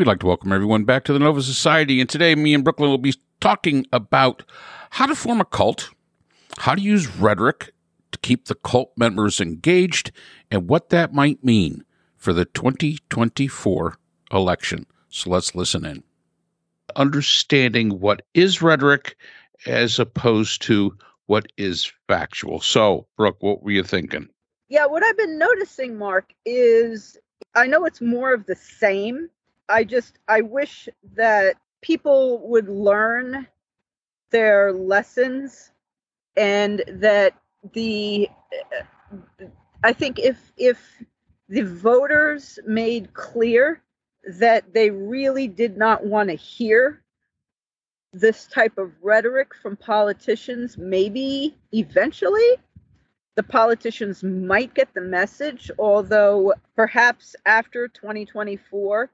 We'd like to welcome everyone back to the Nova Society. And today, me and Brooklyn will be talking about how to form a cult, how to use rhetoric to keep the cult members engaged, and what that might mean for the 2024 election. So let's listen in. Understanding what is rhetoric as opposed to what is factual. So, Brooke, what were you thinking? Yeah, what I've been noticing, Mark, is I know it's more of the same. I just I wish that people would learn their lessons and that the I think if if the voters made clear that they really did not want to hear this type of rhetoric from politicians, maybe eventually the politicians might get the message, although perhaps after 2024,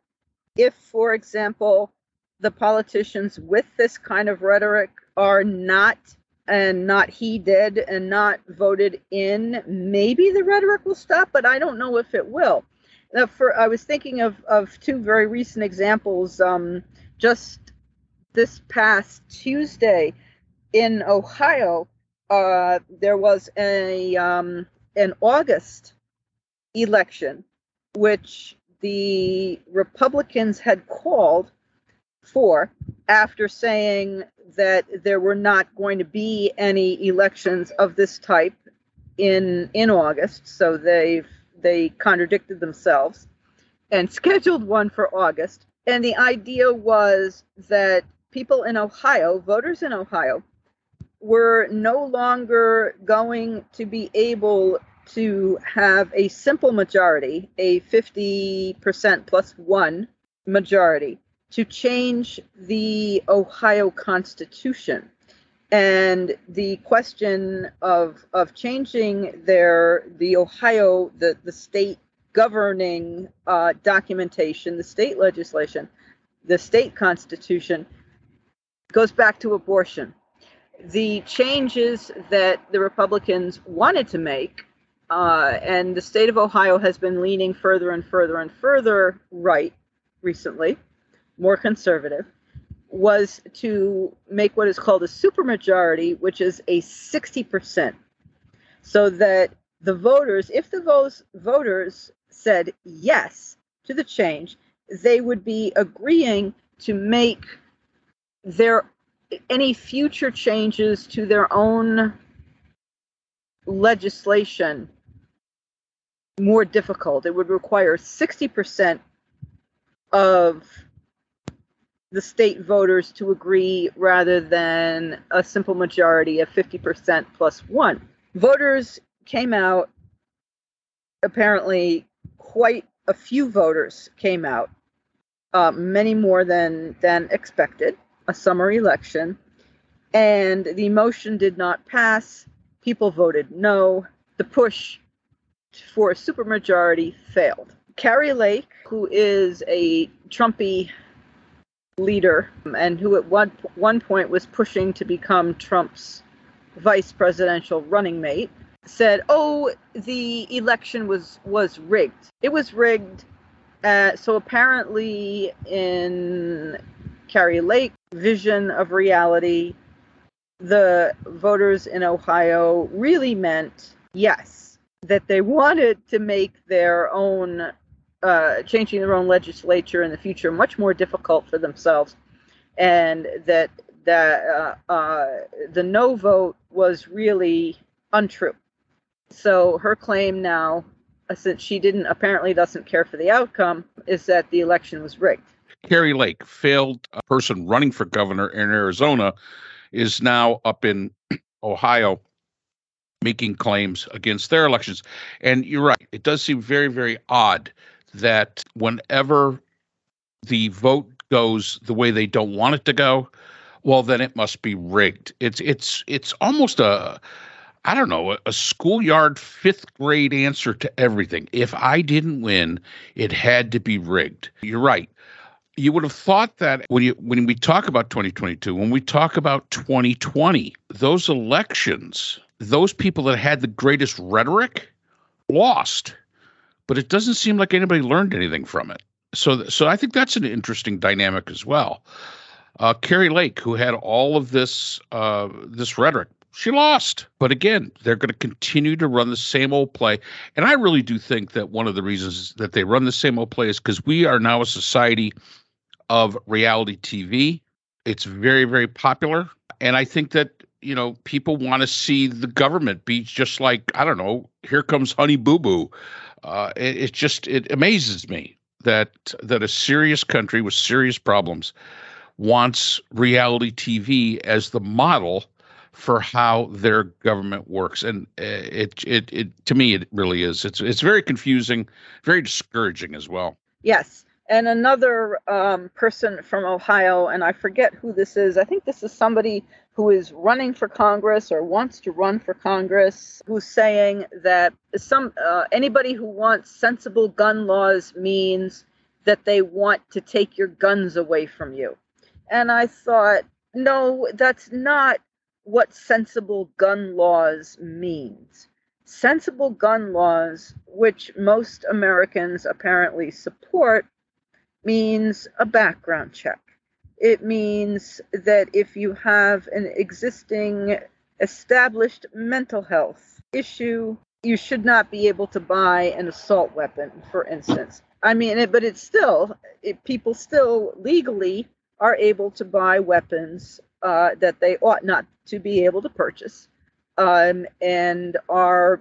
if, for example, the politicians with this kind of rhetoric are not and not heeded and not voted in, maybe the rhetoric will stop, but I don't know if it will. Now, for I was thinking of of two very recent examples. Um, just this past Tuesday in Ohio, uh, there was a um, an August election, which the Republicans had called for after saying that there were not going to be any elections of this type in in August. So they they contradicted themselves and scheduled one for August. And the idea was that people in Ohio, voters in Ohio, were no longer going to be able to have a simple majority, a 50% plus one majority, to change the Ohio Constitution. And the question of of changing their the Ohio the the state governing uh, documentation, the state legislation, the state constitution goes back to abortion the changes that the Republicans wanted to make, uh, and the state of Ohio has been leaning further and further and further right recently, more conservative, was to make what is called a supermajority, which is a 60%. So that the voters, if the voters said yes to the change, they would be agreeing to make their any future changes to their own legislation more difficult. It would require 60% of the state voters to agree rather than a simple majority of 50% plus one. Voters came out, apparently, quite a few voters came out, uh, many more than, than expected a summer election, and the motion did not pass. People voted no. The push for a supermajority failed. Kari Lake, who is a Trumpy leader and who at one, one point was pushing to become Trump's vice presidential running mate, said, "Oh, the election was was rigged. It was rigged." Uh, so apparently, in Kari Lake vision of reality, the voters in Ohio really meant yes, that they wanted to make their own, uh, changing their own legislature in the future much more difficult for themselves, and that that uh, uh, the no vote was really untrue. So her claim now, uh, since she didn't apparently doesn't care for the outcome, is that the election was rigged. Kari Lake, failed person running for governor in Arizona, is now up in Ohio making claims against their elections. And you're right, it does seem very, very odd that whenever the vote goes the way they don't want it to go, well, then it must be rigged. It's it's it's almost a I don't know, a schoolyard fifth grade answer to everything. If I didn't win, it had to be rigged. You're right you would have thought that when you when we talk about 2022 when we talk about 2020 those elections those people that had the greatest rhetoric lost but it doesn't seem like anybody learned anything from it so so I think that's an interesting dynamic as well. Uh, Kari Lake, who had all of this uh, this rhetoric, she lost. But again, they're going to continue to run the same old play. And I really do think that one of the reasons that they run the same old play is because we are now a society of reality TV. It's very, very popular. And I think that, you know, people want to see the government be just like, I don't know, here comes Honey Boo Boo. Uh, it, it just, it amazes me that that a serious country with serious problems wants reality TV as the model for how their government works. And uh, it, it it to me it really is. It's it's very confusing very discouraging as well. Yes. And another um, person from ohio and i forget who this is. I think this is somebody who is running for congress or wants to run for congress who's saying that some uh, anybody who wants sensible gun laws means that they want to take your guns away from you and i thought no that's not what sensible gun laws means. Sensible gun laws, which most Americans apparently support, means a background check. It means that if you have an existing established mental health issue, you should not be able to buy an assault weapon, for instance. I mean, it, but it's still, it, people still legally are able to buy weapons uh, that they ought not to be able to purchase, um, and are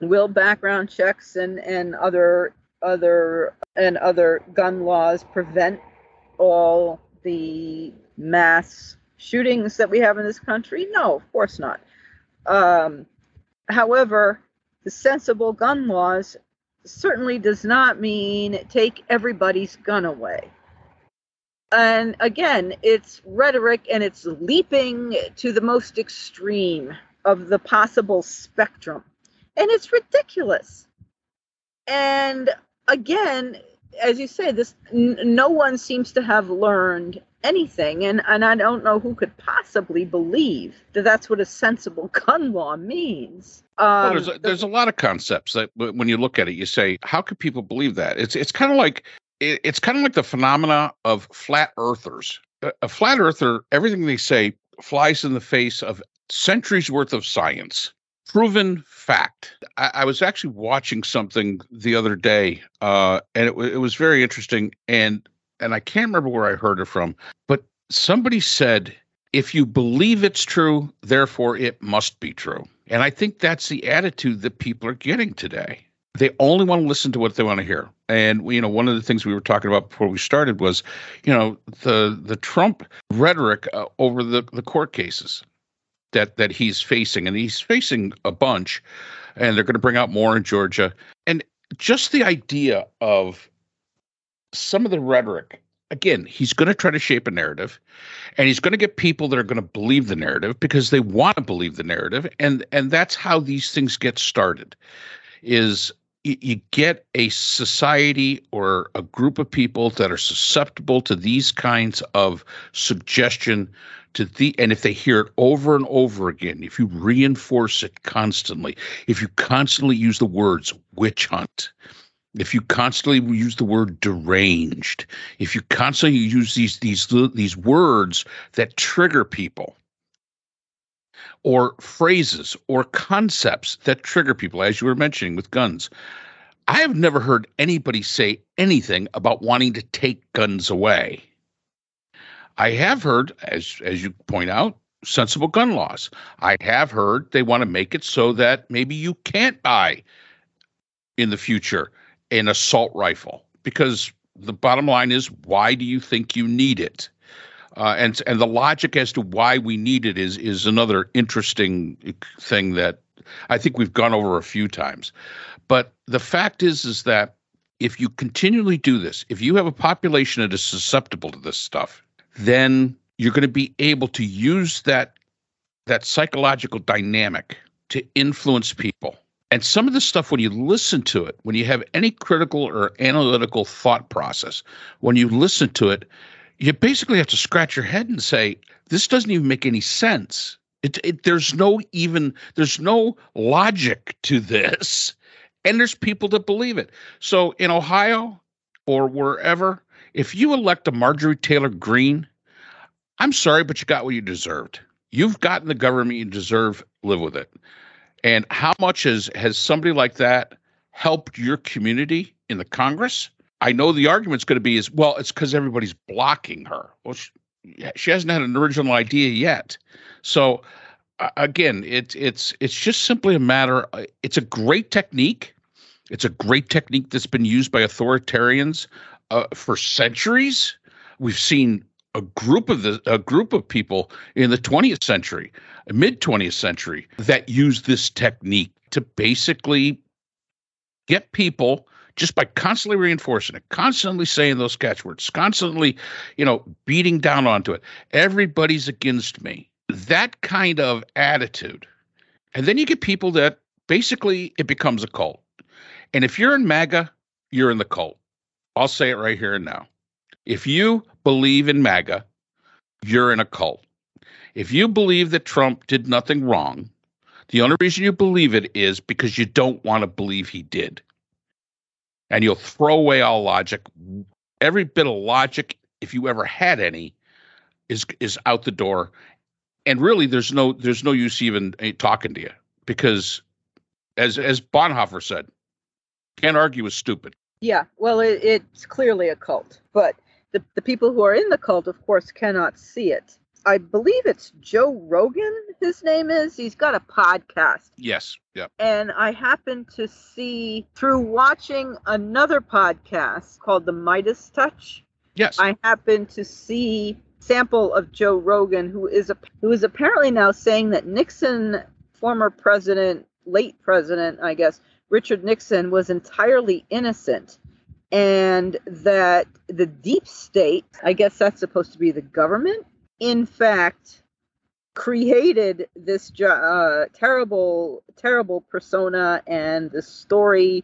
will background checks and and other other and other gun laws prevent all the mass shootings that we have in this country? No, of course not. Um, however, the sensible gun laws certainly does not mean take everybody's gun away and again, it's rhetoric and it's leaping to the most extreme of the possible spectrum. And it's ridiculous. And again, as you say, this n- no one seems to have learned anything, and and I don't know who could possibly believe that that's what a sensible gun law means. Um, well, there's a, there's a lot of concepts that when you look at it, you say, how could people believe that? It's it's kind of like it, it's kind of like the phenomena of flat earthers. A, a flat earther, everything they say flies in the face of centuries worth of science proven fact. I, I, was actually watching something the other day, uh, and it, w- it was very interesting. And and I can't remember where I heard it from, but somebody said, "If you believe it's true, therefore it must be true." And I think that's the attitude that people are getting today. They only want to listen to what they want to hear. And you know, one of the things we were talking about before we started was, you know, the the Trump rhetoric uh, over the the court cases that that he's facing, and he's facing a bunch, and they're going to bring out more in Georgia, and just the idea of some of the rhetoric again, he's going to try to shape a narrative and he's going to get people that are going to believe the narrative because they want to believe the narrative and and that's how these things get started is you get a society or a group of people that are susceptible to these kinds of suggestion to the and if they hear it over and over again if you reinforce it constantly if you constantly use the words witch hunt if you constantly use the word deranged if you constantly use these these these words that trigger people or phrases or concepts that trigger people, as you were mentioning with guns. I have never heard anybody say anything about wanting to take guns away. I have heard, as as you point out, sensible gun laws. I have heard they want to make it so that maybe you can't buy in the future an assault rifle because the bottom line is why do you think you need it? Uh, and and the logic as to why we need it is is another interesting thing that I think we've gone over a few times. But the fact is is that if you continually do this, if you have a population that is susceptible to this stuff, then you're going to be able to use that that psychological dynamic to influence people. And some of the stuff, when you listen to it, when you have any critical or analytical thought process, when you listen to it, you basically have to scratch your head and say, this doesn't even make any sense. It, it, there's no even there's no logic to this, and there's people that believe it. So in Ohio, or wherever, if you elect a Marjorie Taylor Greene, I'm sorry, but you got what you deserved. You've gotten the government you deserve. Live with it. And how much has has somebody like that helped your community in the Congress? I know the argument's going to be is well, it's because everybody's blocking her. Well, she, she hasn't had an original idea yet. So uh, again, it's it's it's just simply a matter. Uh, it's a great technique. It's a great technique that's been used by authoritarians uh, for centuries. We've seen a group of the a group of people in the 20th century, mid 20th century, that use this technique to basically get people just by constantly reinforcing it, constantly saying those catchwords, constantly, you know, beating down onto it. Everybody's against me. That kind of attitude. And then you get people that basically it becomes a cult. And if you're in MAGA, you're in the cult. I'll say it right here and now. If you believe in MAGA, you're in a cult. If you believe that Trump did nothing wrong, the only reason you believe it is because you don't want to believe he did and you'll throw away all logic. Every bit of logic, if you ever had any, is is out the door. And really, there's no there's no use even eh, talking to you because, as as Bonhoeffer said, can't argue with stupid. Yeah, well, it, it's clearly a cult, but the the people who are in the cult, of course, cannot see it. I believe it's Joe Rogan, his name is. He's got a podcast. Yes. Yep. And I happened to see through watching another podcast called The Midas Touch. Yes. I happened to see sample of Joe Rogan who is a, who is apparently now saying that Nixon former president, late president, I guess, Richard Nixon was entirely innocent and that the deep state, I guess that's supposed to be the government, in fact created this uh, terrible terrible persona and the story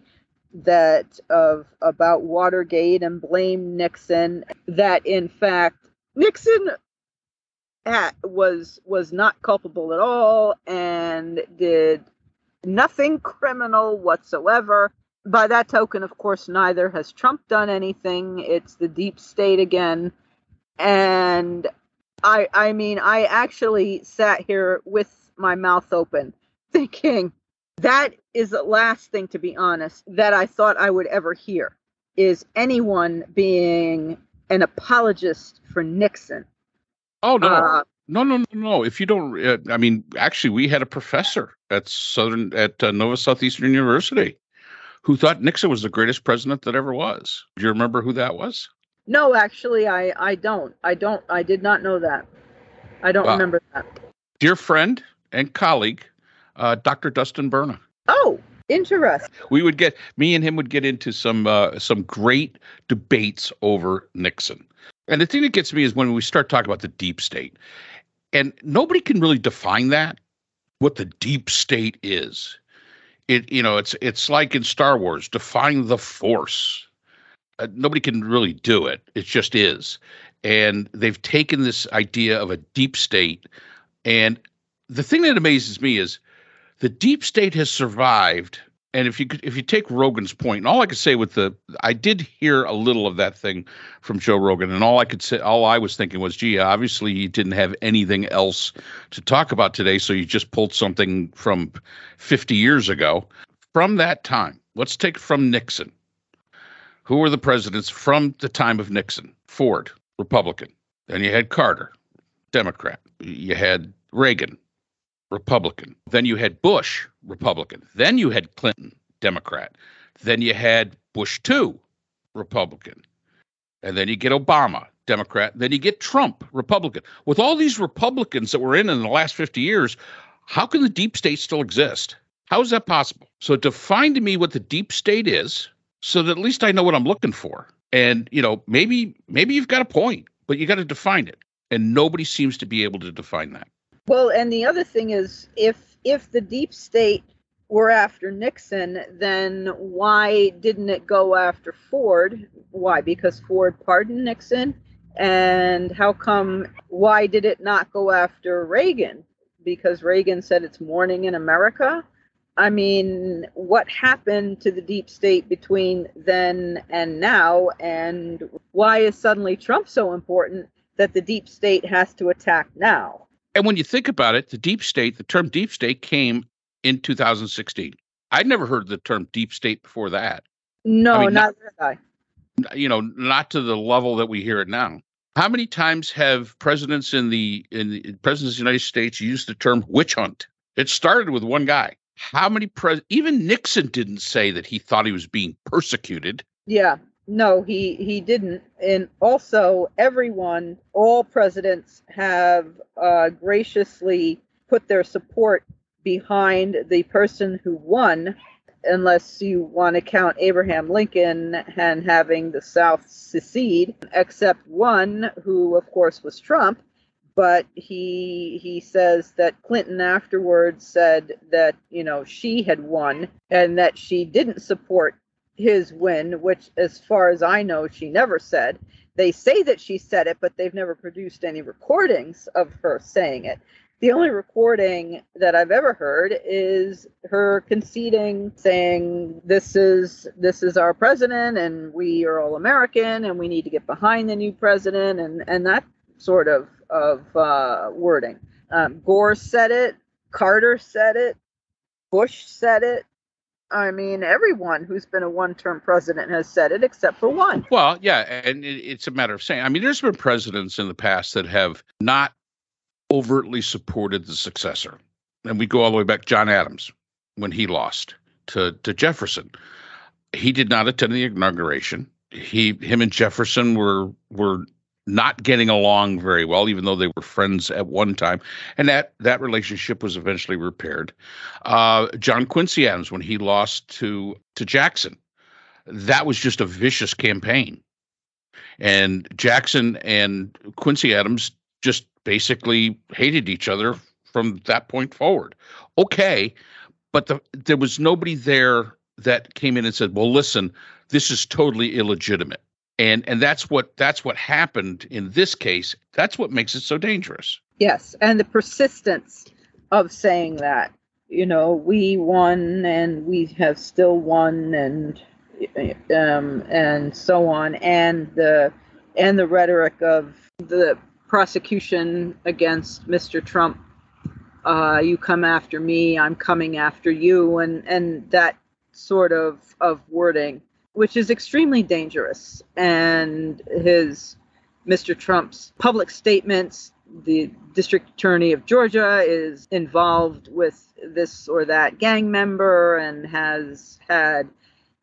that of about Watergate and blame Nixon that in fact Nixon at, was was not culpable at all and did nothing criminal whatsoever. By that token of course neither has Trump done anything. It's the deep state again. And I I mean, I actually sat here with my mouth open, thinking that is the last thing, to be honest, that I thought I would ever hear is anyone being an apologist for Nixon. Oh no. Uh, no, no, no, no. If you don't, uh, I mean, actually, we had a professor at Southern at uh, Nova Southeastern University who thought Nixon was the greatest president that ever was. Do you remember who that was? No, actually, I I don't. I don't. I did not know that. I don't remember that. Dear friend and colleague, uh, Dr. Dustin Berna. Oh, interesting. We would get me and him would get into some uh, some great debates over Nixon. And the thing that gets me is when we start talking about the deep state, and nobody can really define that what the deep state is. It you know it's it's like in Star Wars, define the Force uh, nobody can really do it. It just is. And they've taken this idea of a deep state. And the thing that amazes me is the deep state has survived. And if you if you take Rogan's point, and all I could say with the I did hear a little of that thing from Joe Rogan, and all I could say, all I was thinking was, gee, obviously you didn't have anything else to talk about today, so you just pulled something from 50 years ago. From that time, let's take from Nixon. Who were the presidents from the time of Nixon? Ford, Republican. Then you had Carter, Democrat. You had Reagan, Republican. Then you had Bush, Republican. Then you had Clinton, Democrat. Then you had Bush 2, Republican. And then you get Obama, Democrat. Then you get Trump, Republican. With all these Republicans that were in in the last 50 years, how can the deep state still exist? How is that possible? So define to me what the deep state is so that at least I know what I'm looking for. And you know, maybe maybe you've got a point, but you got to define it. And nobody seems to be able to define that. Well, and the other thing is if if the deep state were after Nixon, then why didn't it go after Ford? Why? Because Ford pardoned Nixon? And how come why did it not go after Reagan? Because Reagan said it's morning in America? I mean, what happened to the deep state between then and now, and why is suddenly Trump so important that the deep state has to attack now? And when you think about it, the deep state, the term deep state came in 2016. I'd never heard the term deep state before that. No, I mean, not, not You know, not to the level that we hear it now. How many times have presidents in the in the presidents of the United States used the term witch hunt? It started with one guy. How many pres even Nixon didn't say that he thought he was being persecuted. Yeah. No, he he didn't. And also everyone, all presidents have uh, graciously put their support behind the person who won unless you want to count Abraham Lincoln and having the South secede, except one who, of course, was Trump. But he he says that Clinton afterwards said that you know she had won and that she didn't support his win, which, as far as I know, she never said. They say that she said it, but they've never produced any recordings of her saying it. The only recording that I've ever heard is her conceding, saying, "This is this is our president, and we are all American, and we need to get behind the new president," and and that sort of of uh, wording. Um, Gore said it, Carter said it, Bush said it. I mean, everyone who's been a one-term president has said it, except for one. Well, yeah, and it's a matter of saying. I mean, there's been presidents in the past that have not overtly supported the successor. And we go all the way back John Adams when he lost to to Jefferson. He did not attend the inauguration. He him and Jefferson were were not getting along very well, even though they were friends at one time, and that that relationship was eventually repaired. Uh, John Quincy Adams, when he lost to to Jackson, that was just a vicious campaign, and Jackson and Quincy Adams just basically hated each other from that point forward. Okay, but the, there was nobody there that came in and said, "Well, listen, this is totally illegitimate." And and that's what that's what happened in this case. That's what makes it so dangerous. Yes, and the persistence of saying that, you know, we won and we have still won and um and so on and the and the rhetoric of the prosecution against Mr. Trump. Uh, you come after me, I'm coming after you, and and that sort of of wording, which is extremely dangerous. And his Mr. Trump's public statements, the district attorney of Georgia is involved with this or that gang member and has had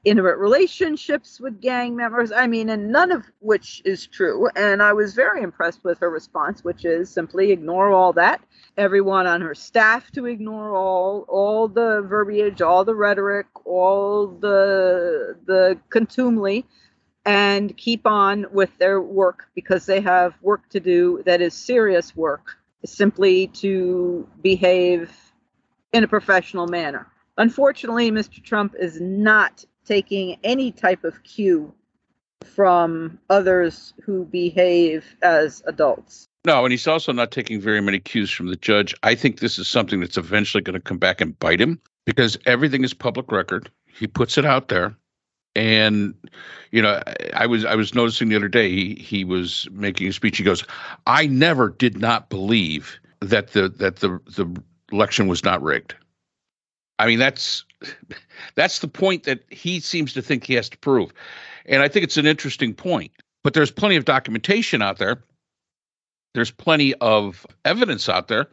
intimate relationships with gang members. I mean, and none of which is true. And I was very impressed with her response, which is simply ignore all that. Everyone on her staff to ignore all all the verbiage, all the rhetoric, all the the contumely, and keep on with their work because they have work to do that is serious work, simply to behave in a professional manner. Unfortunately, Mr. Trump is not taking any type of cue from others who behave as adults. No, and he's also not taking very many cues from the judge. I think this is something that's eventually going to come back and bite him because everything is public record. He puts it out there. And you know, I was I was noticing the other day he he was making a speech. He goes, "I never did not believe that the that the the election was not rigged." I mean, that's that's the point that he seems to think he has to prove. And I think it's an interesting point. But there's plenty of documentation out there. There's plenty of evidence out there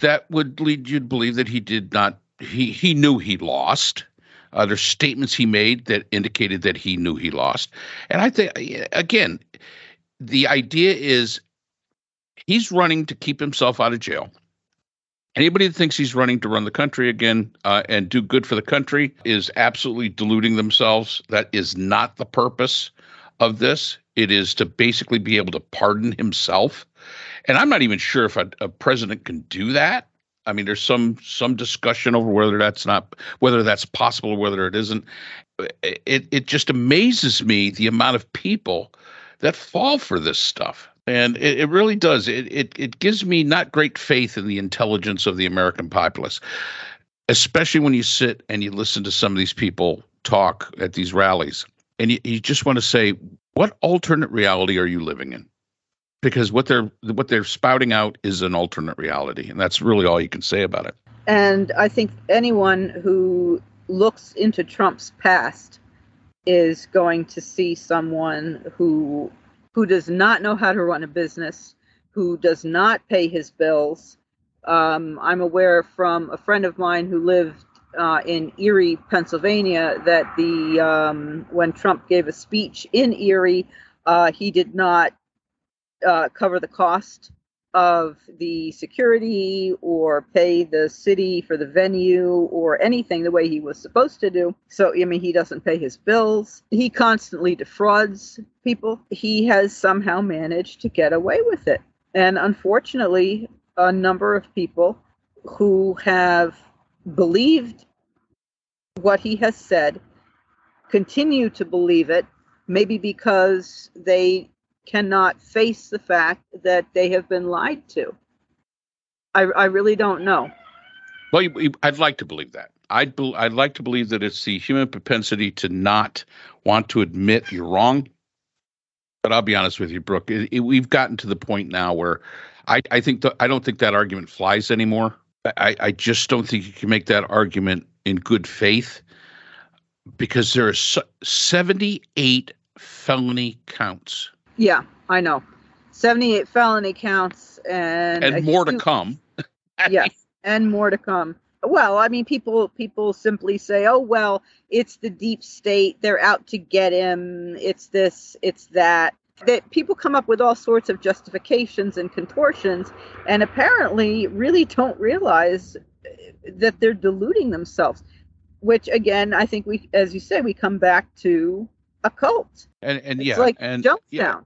that would lead you to believe that he did not he he knew he lost. Uh, there's statements he made that indicated that he knew he lost. And I think again, the idea is he's running to keep himself out of jail. Anybody that thinks he's running to run the country again uh, and do good for the country is absolutely deluding themselves. That is not the purpose of this. It is to basically be able to pardon himself. And I'm not even sure if a, a president can do that. I mean, there's some some discussion over whether that's not whether that's possible or whether it isn't. It it just amazes me the amount of people that fall for this stuff and it, it really does. It, it it gives me not great faith in the intelligence of the American populace. especially when you sit and you listen to some of these people talk at these rallies, and you, you just want to say, what alternate reality are you living in? Because what they're what they're spouting out is an alternate reality, and that's really all you can say about it. And I think anyone who looks into Trump's past is going to see someone who who does not know how to run a business, who does not pay his bills. Um, I'm aware from a friend of mine who lived uh, in Erie, Pennsylvania, that the um, when Trump gave a speech in Erie, uh, he did not uh, cover the cost of the security or pay the city for the venue or anything the way he was supposed to do. So, I mean, he doesn't pay his bills. He constantly defrauds people. He has somehow managed to get away with it. And unfortunately, a number of people who have believed what he has said continue to believe it, maybe because they cannot face the fact that they have been lied to. I, I really don't know. Well, I'd like to believe that. I'd be, I'd like to believe that it's the human propensity to not want to admit you're wrong. But I'll be honest with you, Brooke. It, it, we've gotten to the point now where I, I think the, I don't think that argument flies anymore. I, I just don't think you can make that argument in good faith because there are 78 felony counts yeah, I know. 78 felony counts and and more to come. yes, and more to come. Well, I mean people people simply say, "Oh, well, it's the deep state. They're out to get him. It's this, it's that." That people come up with all sorts of justifications and contortions and apparently really don't realize uh, that they're deluding themselves. Which again, I think we as you say we come back to a cult. And and yeah, like and Jonestown. Yeah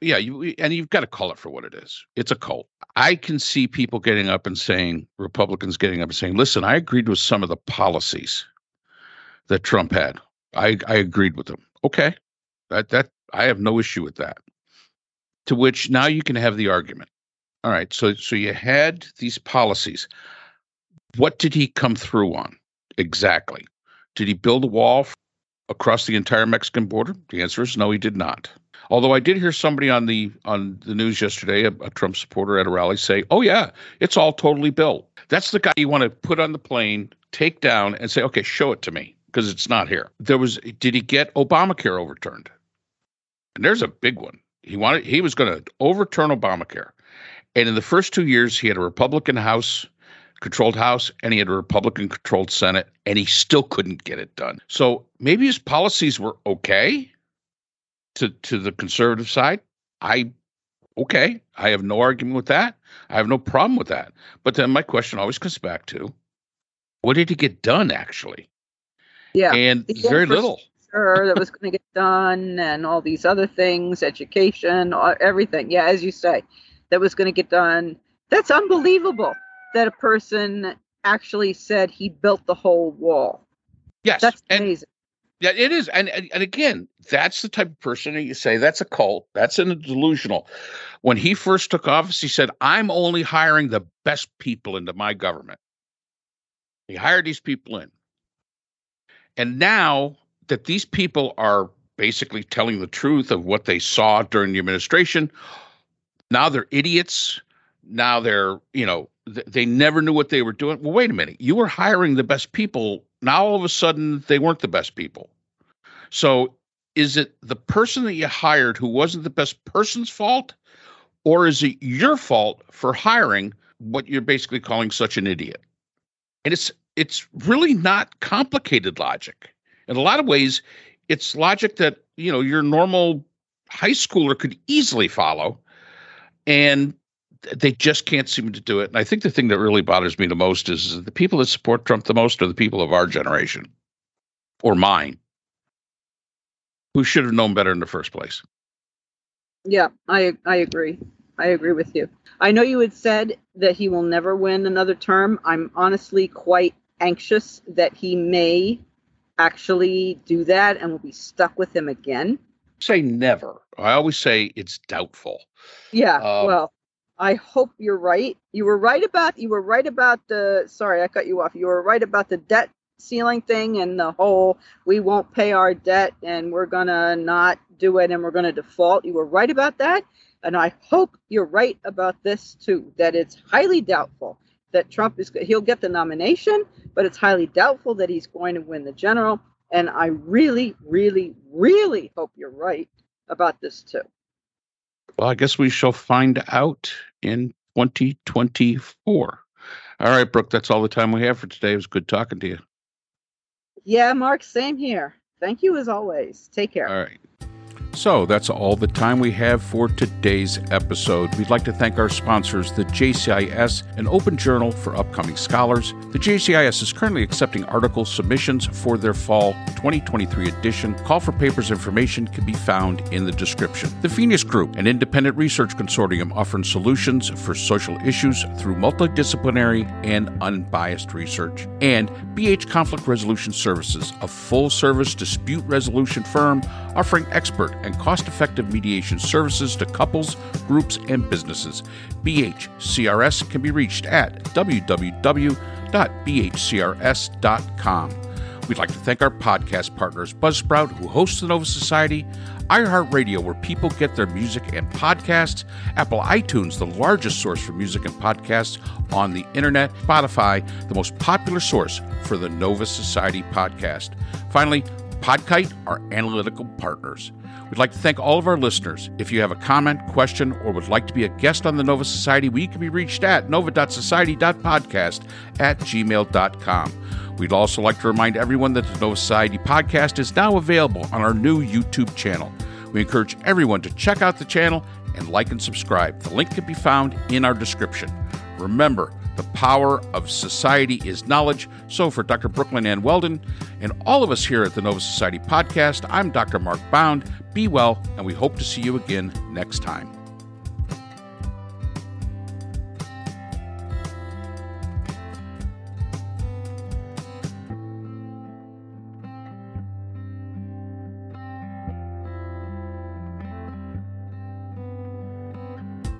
yeah, you, and you've got to call it for what it is. It's a cult. I can see people getting up and saying, Republicans getting up and saying, listen, I agreed with some of the policies that Trump had. I, I agreed with them. Okay. That that I have no issue with that. To which now you can have the argument. All right, so so you had these policies. What did he come through on exactly? Did he build a wall across the entire Mexican border? The answer is no, he did not. Although I did hear somebody on the on the news yesterday, a, a, Trump supporter at a rally, say, "Oh yeah, it's all totally built." That's the guy you want to put on the plane, take down, and say, "Okay, show it to me," because it's not here. There was. Did he get Obamacare overturned? And there's a big one. He wanted. He was going to overturn Obamacare, and in the first two years, he had a Republican House controlled House and he had a Republican controlled Senate, and he still couldn't get it done. So maybe his policies were okay to to the conservative side, I okay, I have no argument with that. I have no problem with that. But then my question always comes back to what did he get done actually? Yeah. And very little. Sure, that was going to get done and all these other things, education, everything. Yeah, as you say, that was going to get done. That's unbelievable that a person actually said he built the whole wall. Yes. That's amazing. Yeah, it is, and, and and again, that's the type of person that you say that's a cult. That's in a delusional. When he first took office, he said, "I'm only hiring the best people into my government." He hired these people in, and now that these people are basically telling the truth of what they saw during the administration, now they're idiots. Now they're, you know, th- they never knew what they were doing. Well, wait a minute. You were hiring the best people now all of a sudden they weren't the best people. So is it the person that you hired who wasn't the best person's fault? Or is it your fault for hiring what you're basically calling such an idiot? And it's it's really not complicated logic. In a lot of ways, it's logic that, you know, your normal high schooler could easily follow. And they just can't seem to do it. And I think the thing that really bothers me the most is the people that support Trump the most are the people of our generation or mine who should have known better in the first place. Yeah, I I agree. I agree with you. I know you had said that he will never win another term. I'm honestly quite anxious that he may actually do that and we'll be stuck with him again. Say never. I always say it's doubtful. Yeah, um, well, I hope you're right. You were right about you were right about the sorry, I cut you off. You were right about the debt ceiling thing and the whole we won't pay our debt and we're going to not do it and we're going to default. You were right about that. And I hope you're right about this too that it's highly doubtful that Trump is he'll get the nomination, but it's highly doubtful that he's going to win the general. And I really, really, really hope you're right about this too. Well, I guess we shall find out in 2024. All right, Brooke, that's all the time we have for today. It was good talking to you. Yeah, Mark, same here. Thank you as always. Take care. All right. So that's all the time we have for today's episode. We'd like to thank our sponsors, the JCIS, an open journal for upcoming scholars. The JCIS is currently accepting article submissions for their fall 2023 edition. Call for papers information can be found in the description. The Phineas Group, an independent research consortium offering solutions for social issues through multidisciplinary and unbiased research. And BH Conflict Resolution Services, a full service dispute resolution firm offering expert and cost effective mediation services to couples, groups, and businesses. BHCRS can be reached at www.bhcrs.com. We'd like to thank our podcast partners, Buzzsprout, who hosts the Nova Society, iHeartRadio, where people get their music and podcasts, Apple iTunes, the largest source for music and podcasts on the internet, Spotify, the most popular source for the Nova Society podcast. Finally, Podkite, our analytical partners. We'd like to thank all of our listeners. If you have a comment, question, or would like to be a guest on the Nova Society, we can be reached at nova.society.podcast at gmail.com. We'd also like to remind everyone that the Nova Society podcast is now available on our new YouTube channel. We encourage everyone to check out the channel and like and subscribe. The link can be found in our description. Remember, the power of society is knowledge. So, for Dr. Brooklyn Ann Weldon and all of us here at the Nova Society podcast, I'm Dr. Mark Bound. Be well, and we hope to see you again next time.